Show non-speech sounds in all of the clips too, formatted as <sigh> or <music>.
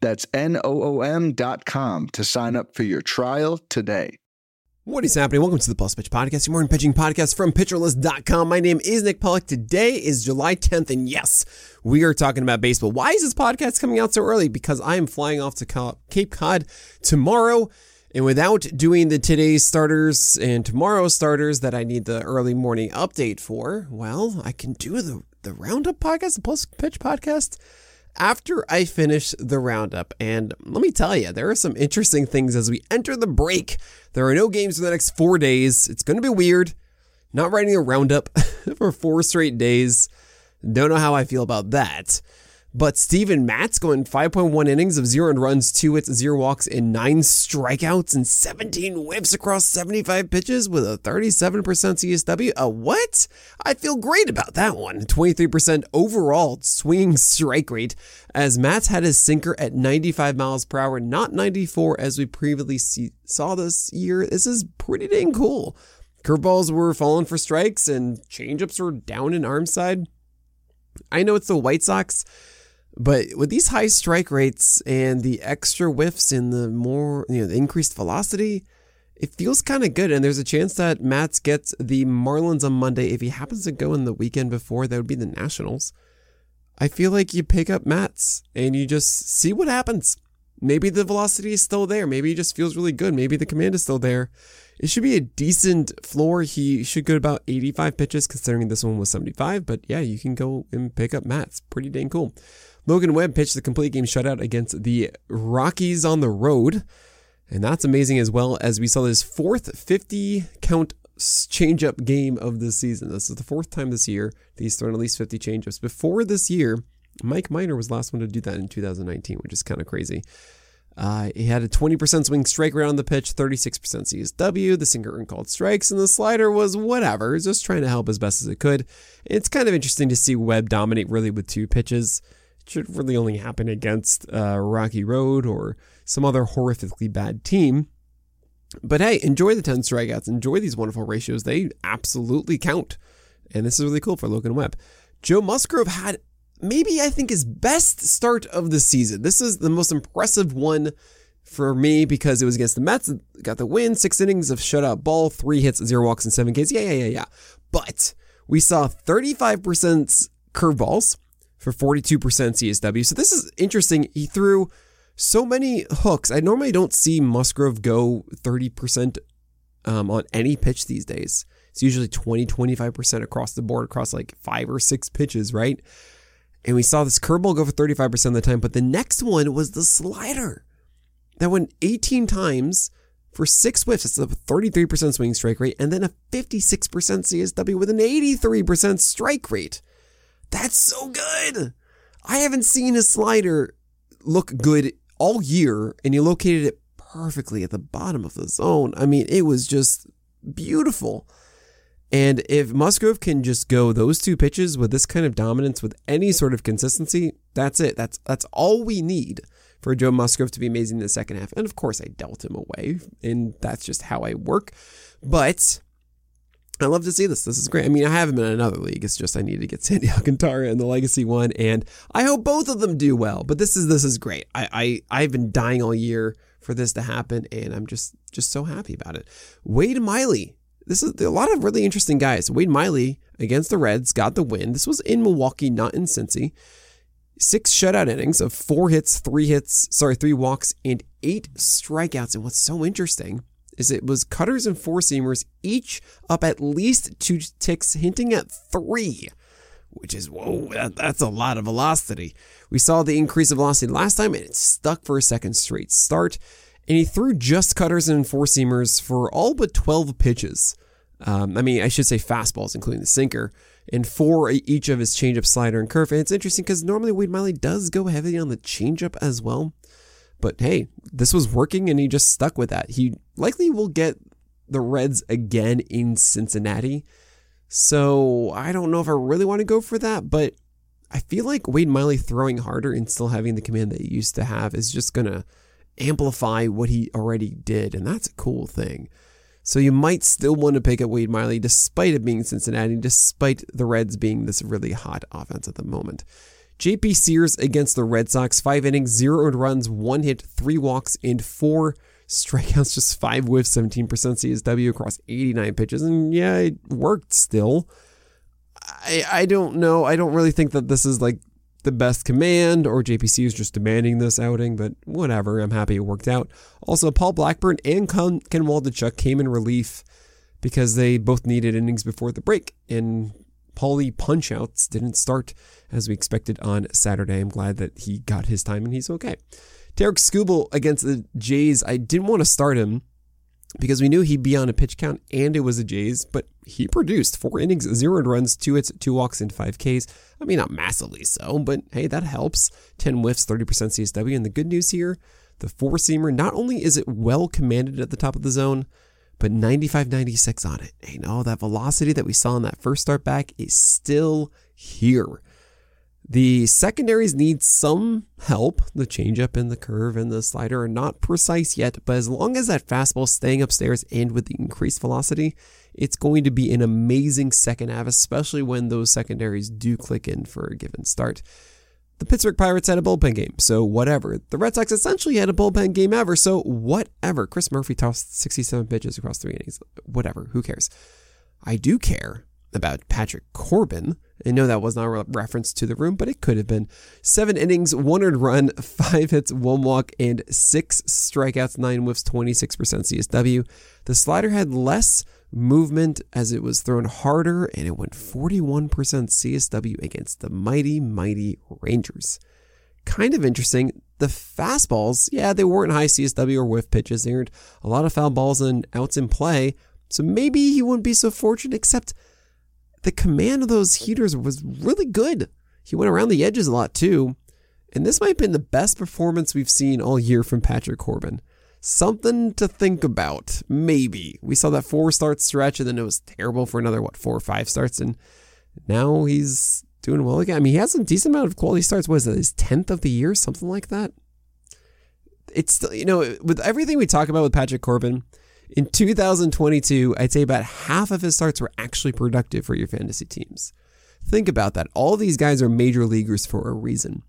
That's N O O M.com to sign up for your trial today. What is happening? Welcome to the Plus Pitch Podcast, your morning pitching podcast from PitcherList.com. My name is Nick Pollack. Today is July 10th, and yes, we are talking about baseball. Why is this podcast coming out so early? Because I am flying off to Cape Cod tomorrow, and without doing the today's starters and tomorrow's starters that I need the early morning update for, well, I can do the, the Roundup podcast, the Plus Pitch Podcast after I finish the roundup. And let me tell you, there are some interesting things as we enter the break. There are no games for the next four days. It's going to be weird. Not writing a roundup <laughs> for four straight days. Don't know how I feel about that. But Steven Matz going 5.1 innings of zero and runs, two hits, zero walks, and nine strikeouts and 17 whiffs across 75 pitches with a 37% CSW. A what? I feel great about that one. 23% overall swinging strike rate as Matz had his sinker at 95 miles per hour, not 94 as we previously saw this year. This is pretty dang cool. Curveballs were falling for strikes and changeups were down in arm side. I know it's the White Sox but with these high strike rates and the extra whiffs and the more, you know, the increased velocity, it feels kind of good. And there's a chance that Matz gets the Marlins on Monday. If he happens to go in the weekend before, that would be the Nationals. I feel like you pick up Matz and you just see what happens. Maybe the velocity is still there. Maybe he just feels really good. Maybe the command is still there. It should be a decent floor. He should go about 85 pitches, considering this one was 75. But yeah, you can go and pick up Matz. Pretty dang cool. Logan Webb pitched the complete game shutout against the Rockies on the road. And that's amazing as well as we saw his fourth 50 count changeup game of the season. This is the fourth time this year that he's thrown at least 50 changeups. Before this year, Mike Minor was the last one to do that in 2019, which is kind of crazy. Uh, he had a 20% swing strike rate on the pitch, 36% CSW. The sinker earned called strikes, and the slider was whatever, just trying to help as best as it could. It's kind of interesting to see Webb dominate really with two pitches It should really only happen against uh, Rocky Road or some other horrifically bad team. But hey, enjoy the 10 strikeouts. Enjoy these wonderful ratios. They absolutely count. And this is really cool for Logan Webb. Joe Musgrove had maybe, I think, his best start of the season. This is the most impressive one for me because it was against the Mets. Got the win, six innings of shutout ball, three hits, zero walks, and seven Ks. Yeah, yeah, yeah, yeah. But we saw 35% curveballs, for 42% CSW. So this is interesting. He threw so many hooks. I normally don't see Musgrove go 30% um, on any pitch these days. It's usually 20, 25% across the board, across like five or six pitches, right? And we saw this curveball go for 35% of the time, but the next one was the slider that went 18 times for six whiffs. It's a 33% swing strike rate and then a 56% CSW with an 83% strike rate. That's so good. I haven't seen a slider look good all year, and he located it perfectly at the bottom of the zone. I mean, it was just beautiful. And if Musgrove can just go those two pitches with this kind of dominance with any sort of consistency, that's it. That's that's all we need for Joe Musgrove to be amazing in the second half. And of course, I dealt him away, and that's just how I work. But I love to see this. This is great. I mean, I have him in another league. It's just I need to get <laughs> Sandy Alcantara in the Legacy one, and I hope both of them do well. But this is this is great. I, I I've been dying all year for this to happen, and I'm just just so happy about it. Wade Miley. This is a lot of really interesting guys. Wade Miley against the Reds got the win. This was in Milwaukee, not in Cincy. Six shutout innings of four hits, three hits, sorry, three walks, and eight strikeouts. And what's so interesting is it was cutters and four seamers, each up at least two ticks, hinting at three, which is, whoa, that, that's a lot of velocity. We saw the increase of velocity last time, and it stuck for a second straight start. And he threw just cutters and four seamers for all but 12 pitches. Um, I mean, I should say fastballs, including the sinker, and four each of his changeup, slider, and curve. And it's interesting because normally Wade Miley does go heavy on the changeup as well. But hey, this was working and he just stuck with that. He likely will get the Reds again in Cincinnati. So I don't know if I really want to go for that, but I feel like Wade Miley throwing harder and still having the command that he used to have is just going to amplify what he already did. And that's a cool thing. So you might still want to pick up Wade Miley despite it being Cincinnati, despite the Reds being this really hot offense at the moment. JP Sears against the Red Sox, five innings, zero earned runs, one hit, three walks, and four strikeouts, <laughs> just five whiffs, 17% CSW across 89 pitches. And yeah, it worked still. I, I don't know. I don't really think that this is like the best command or JPC is just demanding this outing, but whatever. I'm happy it worked out. Also, Paul Blackburn and Ken Waldichuk came in relief because they both needed innings before the break. And Paulie punchouts didn't start as we expected on Saturday. I'm glad that he got his time and he's okay. Tarik Skubal against the Jays. I didn't want to start him because we knew he'd be on a pitch count and it was a Jays, but he produced four innings, zero runs, two hits, two walks, and five Ks. I mean, not massively so, but hey, that helps. 10 whiffs, 30% CSW. And the good news here, the four seamer, not only is it well commanded at the top of the zone, but 95 96 on it. Hey, no, that velocity that we saw in that first start back is still here. The secondaries need some help. The changeup and the curve and the slider are not precise yet, but as long as that fastball staying upstairs and with the increased velocity, it's going to be an amazing second half, especially when those secondaries do click in for a given start. The Pittsburgh Pirates had a bullpen game, so whatever. The Red Sox essentially had a bullpen game ever, so whatever. Chris Murphy tossed 67 pitches across three innings. Whatever, who cares? I do care about Patrick Corbin. I know that was not a reference to the room, but it could have been. Seven innings, one earned run, <laughs> five hits, one walk, and six strikeouts, nine whiffs, 26% CSW. The slider had less movement as it was thrown harder, and it went 41% CSW against the mighty, mighty Rangers. Kind of interesting. The fastballs, yeah, they weren't high CSW or whiff pitches. They earned a lot of foul balls and outs in play. So maybe he wouldn't be so fortunate, except the command of those heaters was really good. He went around the edges a lot too. And this might have been the best performance we've seen all year from Patrick Corbin. Something to think about, maybe. We saw that four start stretch and then it was terrible for another, what, four or five starts. And now he's doing well again. I mean, he has a decent amount of quality starts. Was it his 10th of the year? Something like that. It's you know, with everything we talk about with Patrick Corbin, in 2022, I'd say about half of his starts were actually productive for your fantasy teams. Think about that. All these guys are major leaguers for a reason.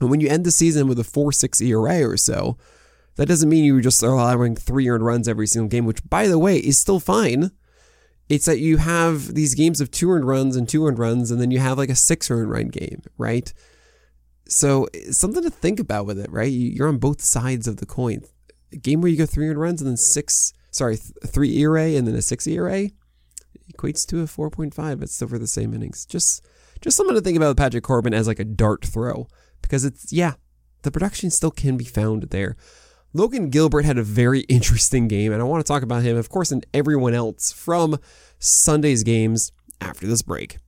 And when you end the season with a 4 6 ERA or so, that doesn't mean you are just allowing three earned runs every single game, which, by the way, is still fine. It's that you have these games of two earned runs and two earned runs, and then you have like a six earned run game, right? So, something to think about with it, right? You're on both sides of the coin. A game where you go three earned runs and then six sorry, three ERA and then a six ERA equates to a 4.5. It's still for the same innings. Just just something to think about Patrick Corbin as like a dart throw because it's yeah, the production still can be found there. Logan Gilbert had a very <laughs> interesting game, and I want to talk about him, of course, and everyone else from Sunday's games after this break.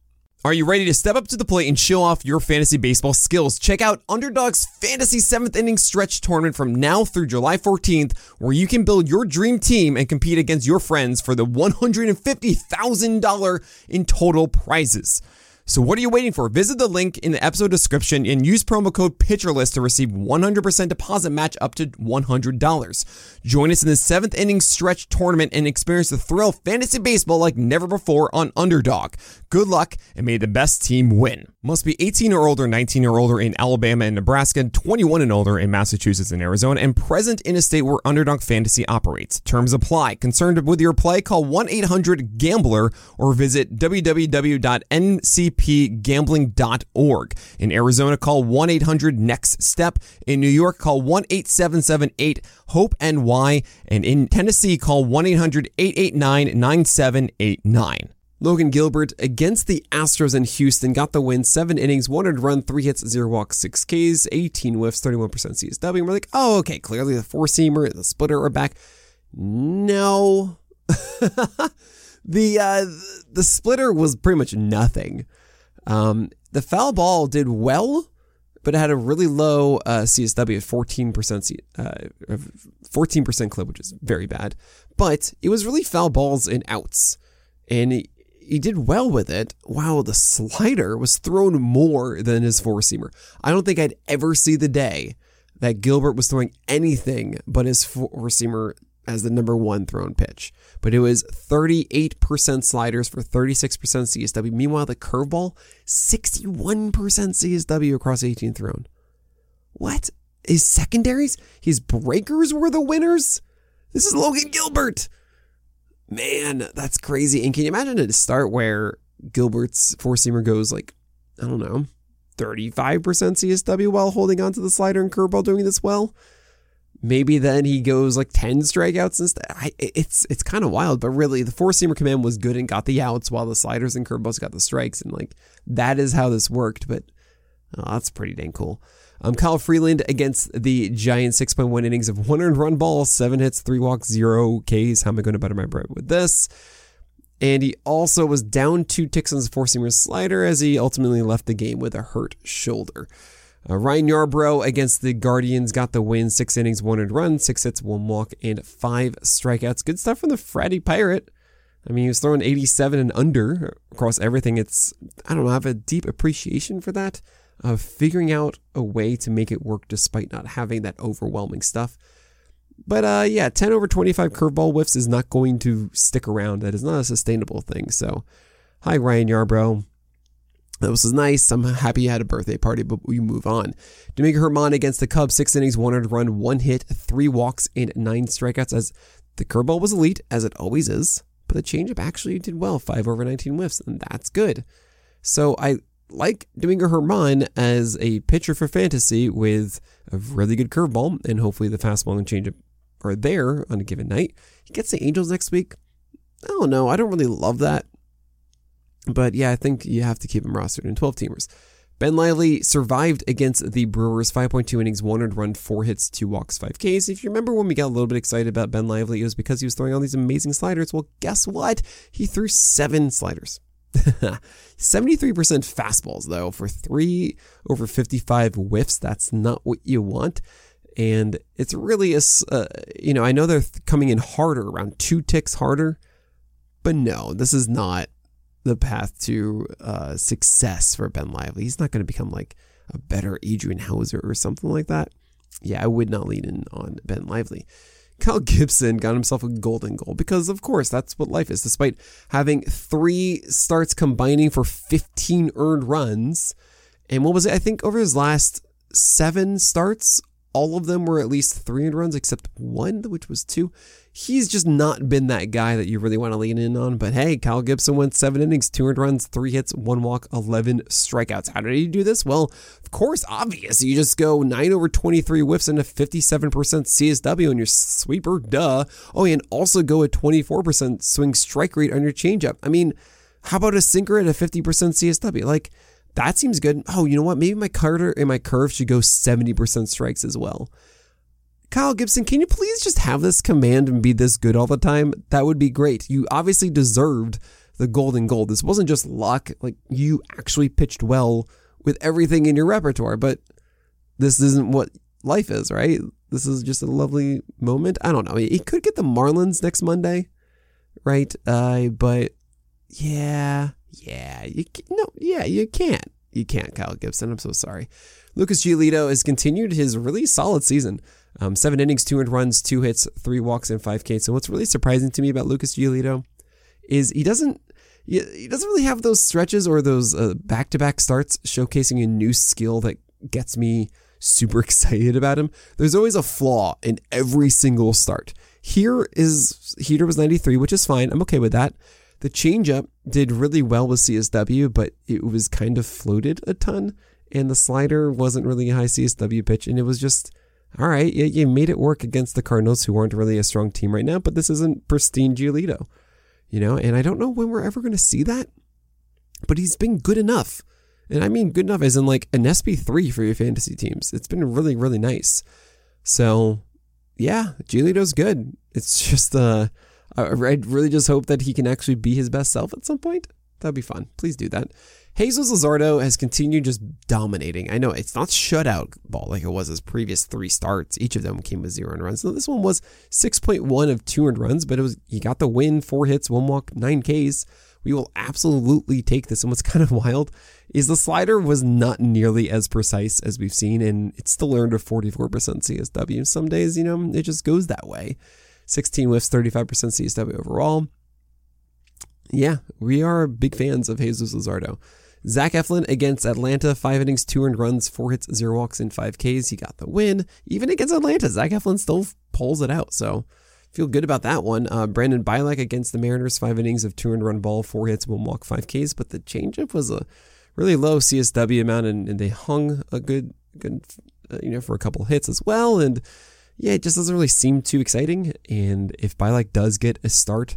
Are you ready to step up to the plate and show off your fantasy baseball skills? Check out Underdog's Fantasy 7th Inning Stretch Tournament from now through July 14th, where you can build your dream team and compete against your friends for the $150,000 in total prizes. So what are you waiting for? Visit the link in the episode description and use promo code PITCHERLIST to receive 100% deposit match up to $100. Join us in the 7th inning stretch tournament and experience the thrill of fantasy baseball like never before on Underdog. Good luck and may the best team win. Must be 18 or older, 19 or older in Alabama and Nebraska, 21 and older in Massachusetts and Arizona, and present in a state where Underdog Fantasy operates. Terms apply. Concerned with your play? Call 1-800-GAMBLER or visit www.ncpgambling.org. In Arizona, call 1-800-NEXT-STEP. In New York, call 1-8778-HOPE-NY. And in Tennessee, call 1-800-889-9789. Logan Gilbert against the Astros in Houston got the win. Seven innings, one earned run, three hits, zero walks, six Ks, 18 whiffs, 31% CSW. And we're like, oh, okay, clearly the four seamer, the splitter are back. No. <laughs> the uh, the splitter was pretty much nothing. Um, the foul ball did well but it had a really low uh, CSW, 14%, uh, 14% clip, which is very bad. But it was really foul balls and outs. And he, he did well with it. Wow, the slider was thrown more than his four seamer. I don't think I'd ever see the day that Gilbert was throwing anything but his four seamer as the number one thrown pitch. But it was 38% sliders for 36% CSW. Meanwhile, the curveball, 61% CSW across 18 thrown. What? His secondaries? His breakers were the winners? This is Logan Gilbert. Man, that's crazy. And can you imagine at a start where Gilbert's four seamer goes like, I don't know, 35% CSW while holding onto the slider and curveball doing this well? Maybe then he goes like 10 strikeouts instead. I, it's it's kind of wild, but really the four seamer command was good and got the outs while the sliders and curveballs got the strikes. And like that is how this worked. But oh, that's pretty dang cool. Um, Kyle Freeland against the Giants, 6.1 innings of one earned run ball, seven hits, three walks, zero Ks. How am I going to butter my bread with this? And he also was down two ticks on his four seamer slider as he ultimately left the game with a hurt shoulder. Uh, Ryan Yarbrough against the Guardians got the win. Six innings, one and run, six hits, one walk, and five strikeouts. Good stuff from the Fratty Pirate. I mean, he was throwing 87 and under across everything. It's, I don't know, I have a deep appreciation for that, of figuring out a way to make it work despite not having that overwhelming stuff. But uh, yeah, 10 over 25 curveball whiffs is not going to stick around. That is not a sustainable thing. So, hi, Ryan Yarbrough. That was nice. I'm happy you had a birthday party, but we move on. Domingo Germán against the Cubs, six innings, one earned run, one hit, three walks, and nine strikeouts. As the curveball was elite, as it always is, but the changeup actually did well, five over 19 whiffs, and that's good. So I like Domingo Germán as a pitcher for fantasy with a really good curveball, and hopefully the fastball and changeup are there on a given night. He gets the Angels next week. I don't know. I don't really love that. But yeah, I think you have to keep him rostered in 12 teamers. Ben Lively survived against the Brewers, 5.2 innings, one earned run, four hits, two walks, five Ks. If you remember when we got a little bit excited about Ben Lively, it was because he was throwing all these amazing sliders. Well, guess what? He threw seven sliders. <laughs> 73% fastballs, though, for three over 55 whiffs. That's not what you want. And it's really a, uh, you know, I know they're coming in harder, around two ticks harder, but no, this is not the path to uh, success for Ben Lively. He's not going to become like a better Adrian Houser or something like that. Yeah, I would not lean in on Ben Lively. Kyle Gibson got himself a golden goal because, of course, that's what life is. Despite having three starts combining for 15 earned runs, and what was it? I think over his last seven starts, all of them were at least three earned runs, except one, which was two he's just not been that guy that you really want to lean in on. But hey, Kyle Gibson went seven innings, 200 runs, three hits, one walk, 11 strikeouts. How did he do this? Well, of course, obvious. You just go nine over 23 whiffs and a 57% CSW on your sweeper. Duh. Oh, and also go a 24% swing strike rate on your changeup. I mean, how about a sinker at a 50% CSW? Like, that seems good. Oh, you know what? Maybe my cutter and my curve should go 70% strikes as well. Kyle Gibson, can you please just have this command and be this good all the time? That would be great. You obviously deserved the golden goal. This wasn't just luck. Like you actually pitched well with everything in your repertoire, but this isn't what life is, right? This is just a lovely moment. I don't know. He could get the Marlins next Monday, right? Uh, but yeah, yeah, you no, yeah, you can't. You can't, Kyle Gibson. I'm so sorry. Lucas Giolito has continued his really solid season. Um, seven innings, two runs, two hits, three walks, and five Ks. So what's really surprising to me about Lucas Giolito is he doesn't he doesn't really have those stretches or those back to back starts showcasing a new skill that gets me super <laughs> excited about him. There's always a flaw in every single start. Here is heater was 93, which is fine. I'm okay with that. The changeup did really well with CSW, but it was kind of floated a ton, and the slider wasn't really a high CSW pitch, and it was just all right, you, you made it work against the Cardinals, who aren't really a strong team right now, but this isn't pristine Giolito, you know, and I don't know when we're ever going to see that, but he's been good enough. And I mean good enough as in like an SP3 for your fantasy teams. It's been really, really nice. So, yeah, Giolito's good. It's <laughs> just, uh, I really just hope that he can actually be his best self at some point. That'd be fun. Please do that. Jesus Luzardo has continued just dominating. I know it's not shutout ball like it was his previous three starts. Each of them came with zero runs. So this one was 6.1 of two 200 runs, but it was he got the win, four hits, one walk, nine Ks. We will absolutely take this. And what's <laughs> kind of wild is the slider was not nearly as precise as we've seen, and it still earned a 44% CSW. Some days, you know, it just goes that way. 16 whiffs, 35% CSW overall. Yeah, we are big fans of Jesus Luzardo. Zach Eflin against Atlanta, five innings, two earned runs, four hits, zero walks, and five Ks. He got the win. Even against Atlanta, Zach Eflin still pulls it out. So feel good about that one. Uh, Brandon Bielak against the Mariners, five innings of two earned run ball, four hits, one walk, five Ks. But the changeup was a really low CSW amount, and, and they hung a good, good, uh, you know, for a couple hits as well. And yeah, it just doesn't really seem too exciting. And if Bielak does get a start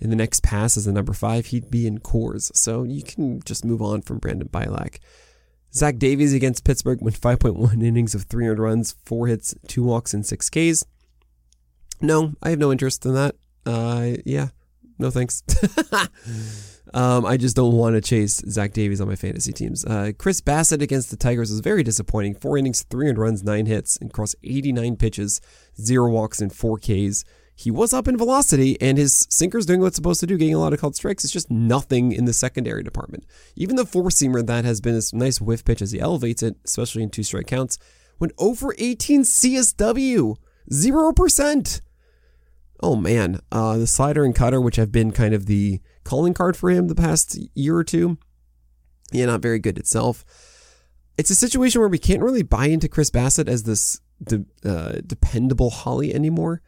in the next pass as a number five, he'd be in Coors. So you can just move on from Brandon Bielak. Zach Davies against Pittsburgh went 5.1 <laughs> innings of 300 runs, four hits, two walks, and six Ks. No, I have no interest in that. Uh, yeah, no thanks. <laughs> um, I just don't want to chase Zach Davies on my fantasy teams. Uh, Chris Bassitt against the Tigers was very disappointing. Four innings, 300 runs, nine hits, and across 89 pitches, zero walks, and four Ks he was up in velocity and his sinker's doing what it's supposed to do, getting a lot of called strikes. It's just nothing in the secondary department. Even the four seamer that has been a nice whiff pitch as he elevates it, especially in two strike counts, went over 18 CSW, 0%. Oh man, uh, the slider and cutter, which have been kind of the calling card for him the past year or two, yeah, not very good itself. It's a situation where we can't really buy into Chris Bassitt as this de- uh, dependable Holly anymore.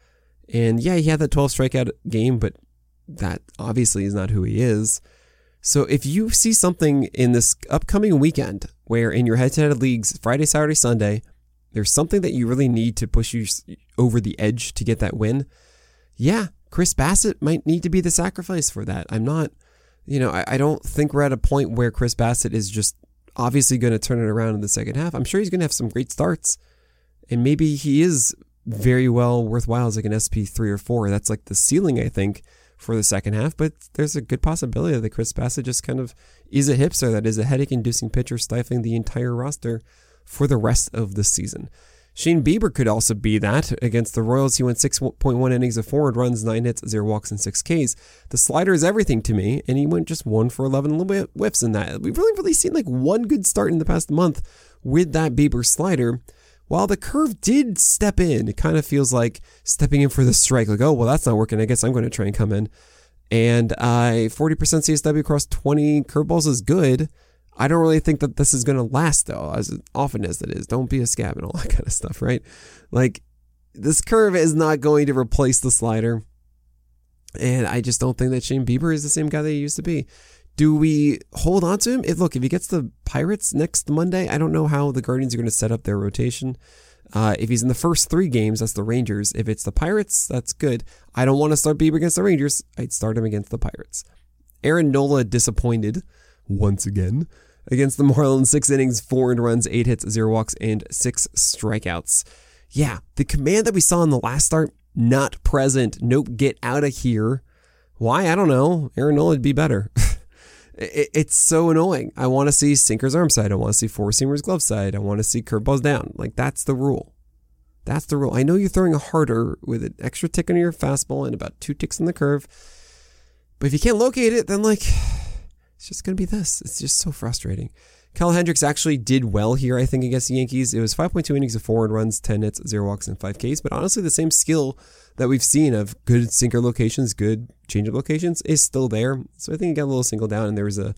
And yeah, he had that 12 strikeout game, but that obviously is not who he is. So if you see something in this upcoming weekend where in your head-to-head leagues, Friday, Saturday, Sunday, there's something that you really need to push you over the edge to get that win. Yeah, Chris Bassitt might need to be the sacrifice for that. I'm not, you know, I, I don't think we're at a point where Chris Bassitt is just obviously going to turn it around in the second half. I'm sure he's going to have some great starts. And maybe he is very well worthwhile as like an SP3 or 4. That's like the ceiling, I think, for the second half. But there's a good possibility that Chris Bassitt just kind of is a hipster that is a headache inducing pitcher, stifling the entire roster for the rest of the season. Shane Bieber could also be that. Against the Royals, he went 6.1 innings of forward runs, 9 hits, 0 walks, and 6 Ks. The slider is everything to me, and he went just 1 for 11 whiffs in that. We've really, really seen like one good start in the past month with that Bieber slider. While the curve did step in, it kind of feels like stepping in for the strike. Like, oh, well, that's not working. I guess I'm going to try and come in. And uh, 40% CSW across 20 curveballs is good. I don't really think that this is going to last, though, as often as it is. Don't be a scab and all that <laughs> kind of stuff, right? Like, this curve is not going to replace the slider. And I just don't think that Shane Bieber is the same guy that he used to be. Do we hold on to him? If, look, if he gets the Pirates next Monday, I don't know how the Guardians are going to set up their rotation. Uh, if he's in the first three games, that's the Rangers. If it's the Pirates, that's good. I don't want to start Bieber against the Rangers. I'd start him against the Pirates. Aaron Nola disappointed once again against the Marlins. Six innings, four earned runs, eight hits, zero walks, and six strikeouts. Yeah, the command that we saw in the last start, not present. Nope, get out of here. Why? I don't know. Aaron Nola would be better. <laughs> it, it's so annoying. I want to see sinker's arm side. I want to see four seamer's glove side. I want to see curveballs down. Like that's the rule. That's the rule. I know you're throwing a harder with an extra tick on your fastball and about two ticks on the curve. But if you can't locate it, then like it's just gonna be this. It's just so frustrating. Kyle Hendricks actually did well here, I think, against the Yankees. It was 5.2 innings of forward runs, 10 hits, 0 walks, and 5 Ks. But honestly, the same skill that we've seen of good sinker locations, good changeup locations is still there. So I think he got a little single down, and there was a.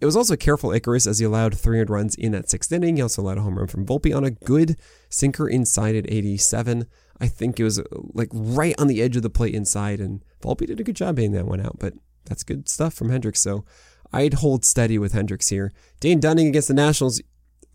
It was also careful Icarus as he allowed 300 runs in that sixth inning. He also allowed a home run from Volpe on a good sinker inside at 87. I think it was like right on the edge of the plate inside, and Volpe did a good job hitting that one out. But that's good stuff from Hendricks. So I'd hold steady with Hendricks here. Dane Dunning against the Nationals.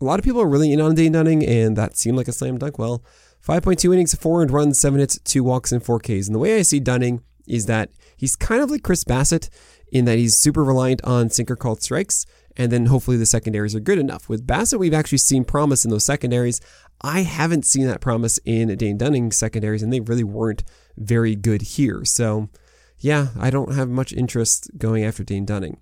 A lot of people are really in on Dane Dunning, and that seemed like a slam dunk. Well, 5.2 innings, four and runs, seven hits, two walks, and four Ks. And the way I see Dunning is that he's kind of like Chris Bassitt in that he's super reliant on sinker called strikes, and then hopefully the secondaries are good enough. With Bassitt, we've actually seen promise in those secondaries. I haven't seen that promise in Dane Dunning secondaries, and they really weren't very good here. So, yeah, I don't have much interest going after Dane Dunning.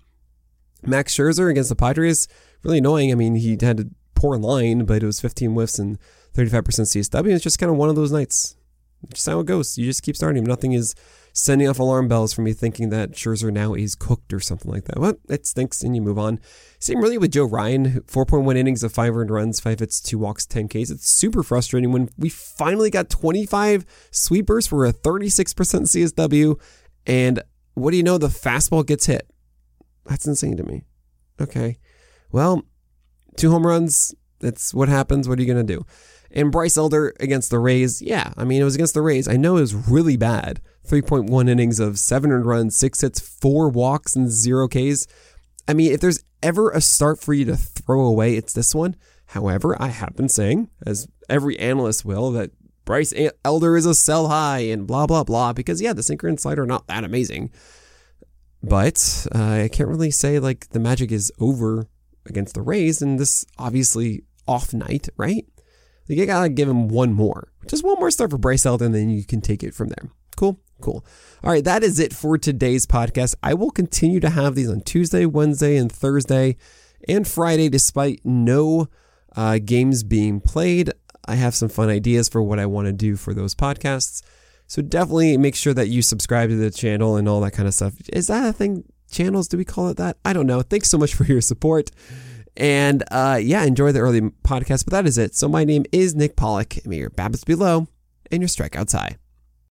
Max Scherzer against the Padres, really annoying. I mean, he had a poor line, but it was 15 whiffs and 35% CSW. It's just kind of one of those nights. Just how it goes. You just keep starting him. Nothing is sending off alarm bells for me thinking that Scherzer now is cooked or something like that. Well, it stinks and you move on. Same really with Joe Ryan, 4.1 innings of 5 earned runs, 5 hits, 2 walks, 10 Ks. It's super frustrating when we finally got 25 sweepers for a 36% CSW. And what do you know? The fastball gets hit. That's insane to me. Okay. Well, two home runs. That's what happens. What are you going to do? And Bryce Elder against the Rays, yeah, I mean, it was against the Rays. I know it was really bad. 3.1 innings of seven earned runs, six hits, four walks, and zero Ks. I mean, if there's ever a start for you to throw away, it's this one. However, I have been saying, as every analyst will, that Bryce Elder is a sell high and blah, blah, blah, because yeah, the sinker and slider are not that amazing. But uh, I can't really say like the magic is over against the Rays and this obviously off night, right? Like You gotta give him one more. Just one more start for Bryce Elder, and then you can take it from there. Cool. Cool. All right, that is it for today's podcast. I will continue to have these on Tuesday, Wednesday, and Thursday and Friday, despite no uh, games being played. I have some fun ideas for what I want to do for those podcasts. So definitely make sure that you subscribe to the channel and all that kind of stuff. Is that a thing? Channels? Do we call it that? I don't know. Thanks so much for your support. And uh, yeah, enjoy the early podcast. But that is it. So my name is Nick Pollack. May your BABIPs be low and your strikeouts high.